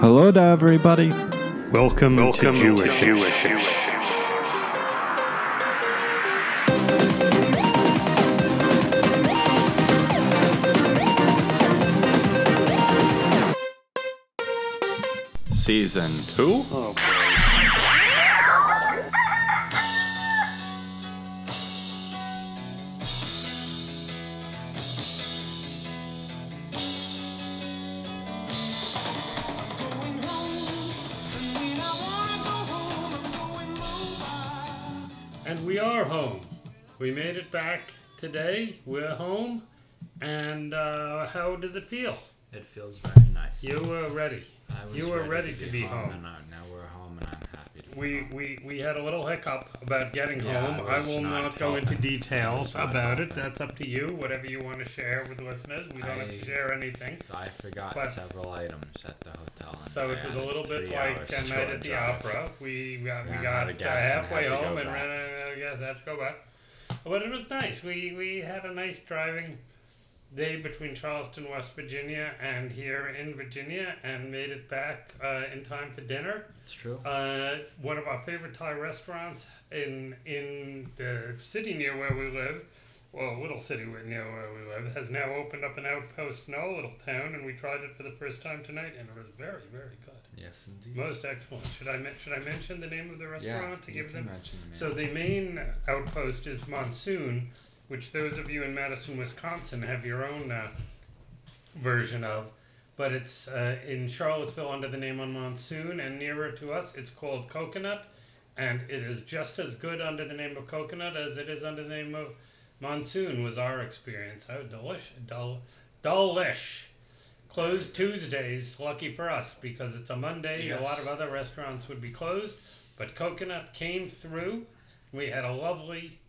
Hello to everybody. Welcome, Welcome to to Jewish. Jewish. Season 2. Oh, home. We made it back today. We're home. And uh, how does it feel? It feels very nice. You were ready. I was you were ready to be home. and now, now we're home, and I'm happy to be We, home. we, we had a little hiccup about getting Yeah, home. I I was will not not go into details not about it. helping. That's up to you. Whatever you want to share with the listeners. We don't have to share anything. I forgot But- several items at the hotel. and So I it was a little bit three like hours a to night at the drive. opera. We got, we Ran got of uh, gas and halfway had to go home and back. ran out of gas. have to go back. But it was nice. We we had a nice driving day between Charleston, West Virginia, and here in Virginia, and made it back uh, in time for dinner. It's true. Uh, one of our favorite Thai restaurants in in the city near where we live, well, little city where- near where we live, has now opened up an outpost in our little town, and we tried it for the first time tonight, and it was very, very good. yes, indeed. Most excellent. Should I men- should I mention the name of the restaurant to you give can them? mention the So the main outpost is Monsoon, which those of you in Madison, Wisconsin, have your own uh, version of. But it's uh, in Charlottesville under the name on Monsoon, and nearer to us, it's called Coconut, and it is just as good under the name of Coconut as it is under the name of Monsoon. Was our experience? Oh, delish, dull, delish. Closed Tuesdays, lucky for us because it's a Monday. A lot of other restaurants would be closed, but Coconut came through. We had a lovely,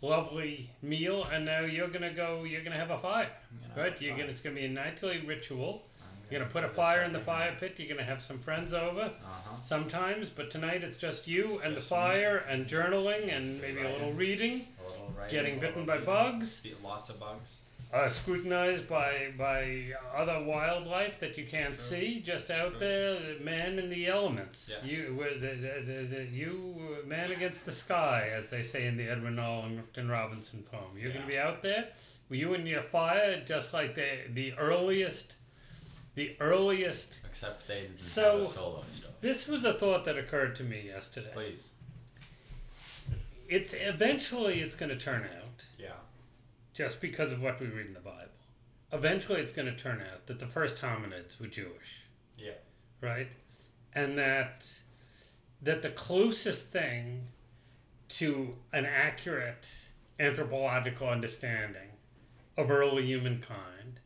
lovely meal, and now you're gonna go. You're gonna have a fire, right? You're fire. gonna. It's gonna be a nightly ritual. You're gonna put a fire in the fire pit. You're gonna have some friends over Uh-huh. sometimes, but tonight it's just you and Just the me. fire and journaling and maybe a little reading, A little writing, getting a bitten little by reading. bugs, Be- Lots of bugs. uh, scrutinized by by other wildlife that you can't true. see, just It's out true. there, man in the elements. Yes. You, were the, the, the, the, you, uh, man against the sky, as they say in the Edwin Norton Robinson poem. You're going to be out there, you and your fire, just like the the earliest, the earliest. Except they didn't So- have a solo stove. This was a thought that occurred to me yesterday. Please. It's eventually it's going to turn out. Yeah. just because of what we read in the Bible. Eventually, it's going to turn out that the first hominids were Jewish, Yeah. right? And that that the closest thing to an accurate anthropological understanding of early humankind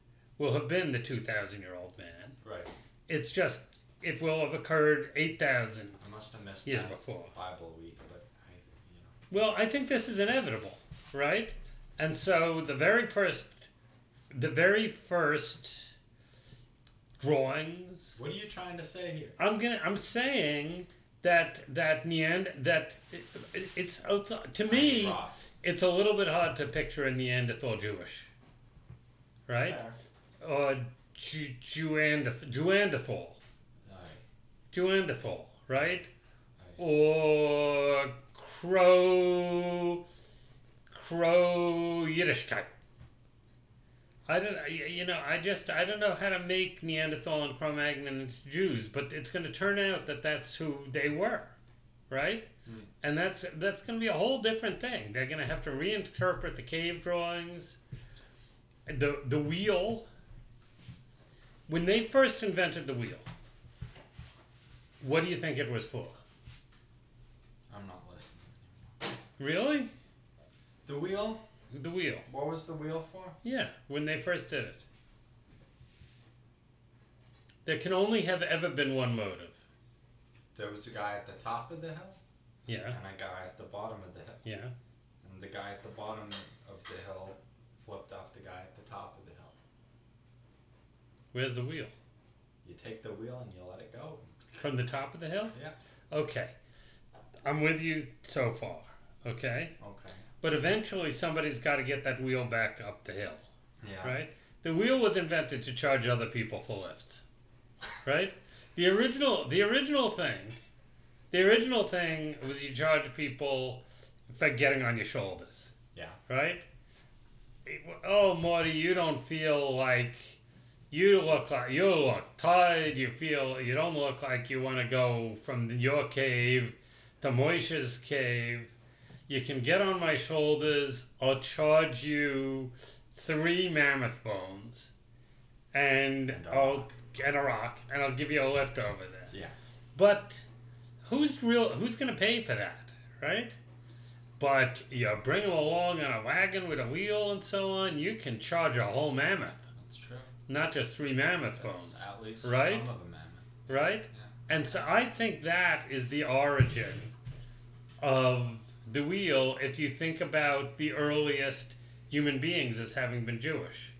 will have been the 2,000 year old man. Right. It's just, it will have occurred 8,000 I must have missed years that before. Bible week, but I, you know. Well, I think this is inevitable, right? And so the very first, the very first drawings. What are you trying to say here? I'm gonna. I'm saying that that Neand that it, it, it's, it's to me it's a little bit hard to picture a Neanderthal Jewish, right? Fair. Or Ju- Juanderthal, Alright. Juanderthal, right? Or Crow Crow Yiddishkeit. I don't, you know, I just, I don't know how to make Neanderthal and Cro-Magnon Jews, but it's going to turn out that that's who they were, right? Hmm. And that's that's going to be a whole different thing. They're going to have to reinterpret the cave drawings, the the wheel. When they first invented the wheel, what do you think it was for? I'm not listening. Really? The wheel? The wheel. What was the wheel for? Yeah, when they first did it. There can only have ever been one motive. There was a guy at the top of the hill Yeah, and a guy at the bottom of the hill. yeah. And the guy at the bottom of the hill flipped off the guy at the top of the hill. Where's the wheel? You take the wheel and you let it go. From the top of the hill? Yeah. Okay. I'm with you so far. Okay? Okay. But eventually somebody's got to get that wheel back up the hill. Yeah. right? The wheel was invented to charge other people for lifts, right? The original, the original thing, the original thing was you charge people for getting on your shoulders, Yeah. right? It- oh, Marty, you don't feel like you look like you look tired. You feel you don't look like you want to go from your cave to Moishe's cave. You can get on my shoulders. I'll charge you three mammoth bones, and, And a I'll rock. and a rock, and I'll give you a lift over there. Yeah. But who's real? Who's gonna pay for that, right? But you bring them along on a wagon with a wheel and so on. You can charge a whole mammoth, That's true. Not just three mammoth That's bones, at least right? some of a mammoth. right? And so I think that is the origin of the wheel. If you think about the earliest human beings as having been Jewish.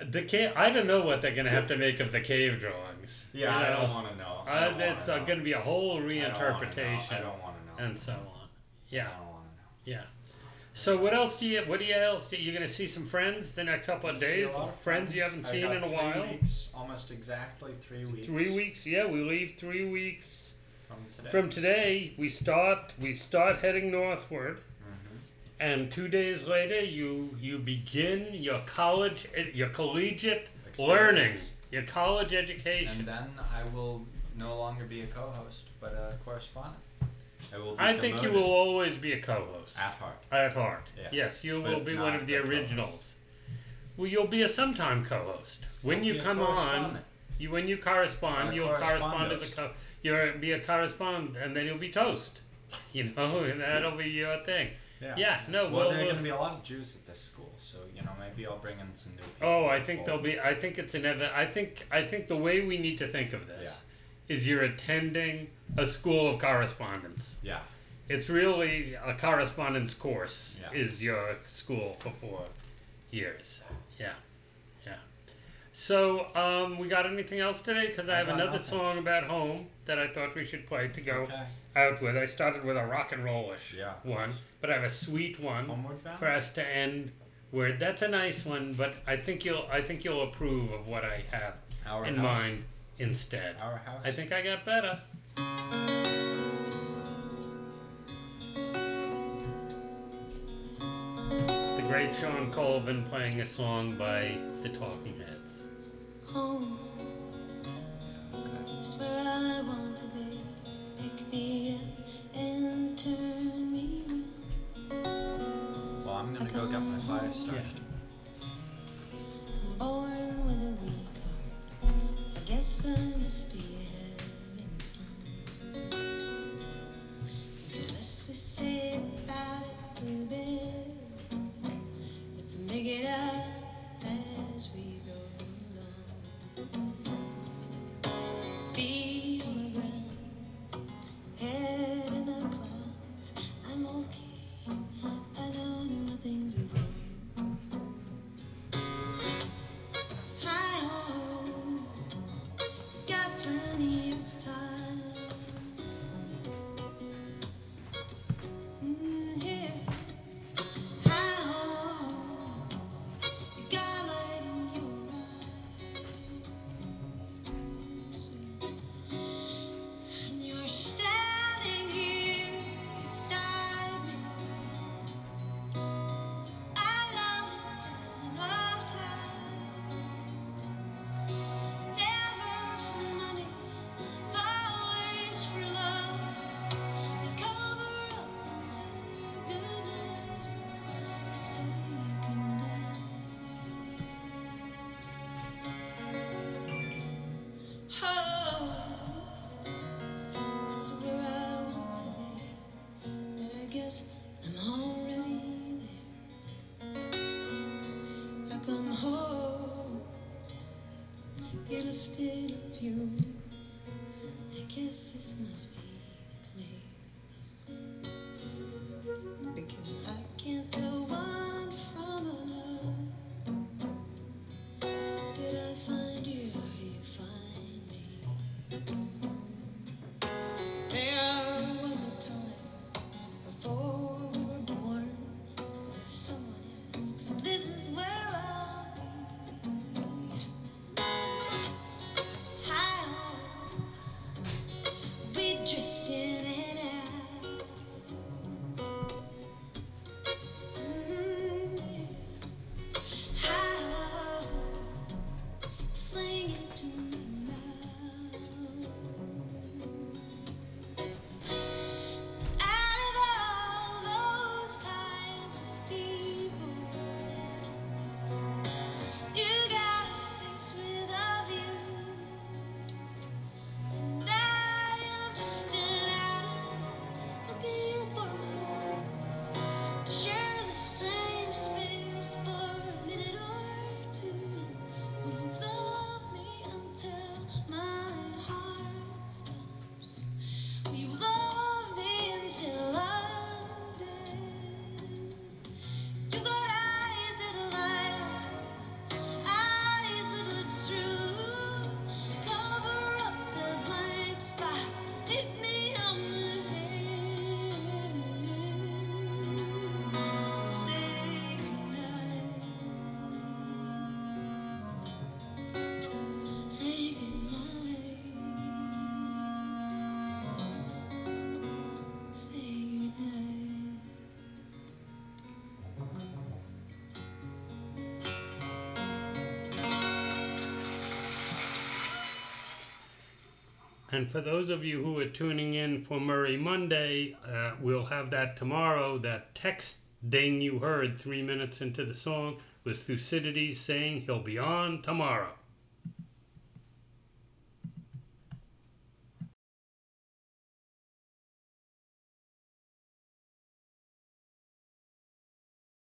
The cave, I don't know what they're gonna have to make of the cave drawings. Yeah, you I don't want to know. I Uh, that's uh, going to be a whole I don't wanna know. reinterpretation I don't want to know. and so on. Yeah, I don't want to know. yeah. So what else do you? What do you else? You're going to see some friends the next couple of days. Friends you haven't seen in a three while. Weeks, almost exactly three weeks. Three weeks. Yeah, we leave three weeks from today. from today. We start. We start heading northward, Mhm. and two days later, you you begin your college, your collegiate Experience. learning, your college education. And then I will no longer be a co-host, but a correspondent. I will be I think you demoted will always be a co-host. at heart. At heart. Yeah. Yes, you But will be one not of the co-host. originals. Well, you'll be a sometime co-host. When you be a come on, correspondent. you when you correspond, A you'll correspond as a co. You'll be a correspondent, and then you'll be toast. You know, and that'll be your thing. Yeah, Yeah, no, Well, well, there are well- going to be a lot of Jews at this school, so you know maybe I'll bring in some new oh, people. Oh, I think there'll be. I think it's an. ev- I think. I think the way we need to think of this is you're attending a school of correspondence. Yeah. It's really a correspondence course Yeah. is your school for four years. Yeah, yeah. So, um, we got anything else today? Because I I have another nothing. song about home that I thought we should play to go Okay. out with. I started with a rock and rollish Yeah, one, course. but I have a sweet one Homeward bound. for us to end. Where that's a nice one, but I think you'll I think you'll approve of what I have Our in house. mind instead. Our house. I think I got better. The great Shawn Colvin playing a song by the Talking Heads. Home Make it up lifted And for those of you who are tuning in for Murray Monday, uh, we'll have that tomorrow. That text ding you heard three minutes into the song was Thucydides saying he'll be on tomorrow.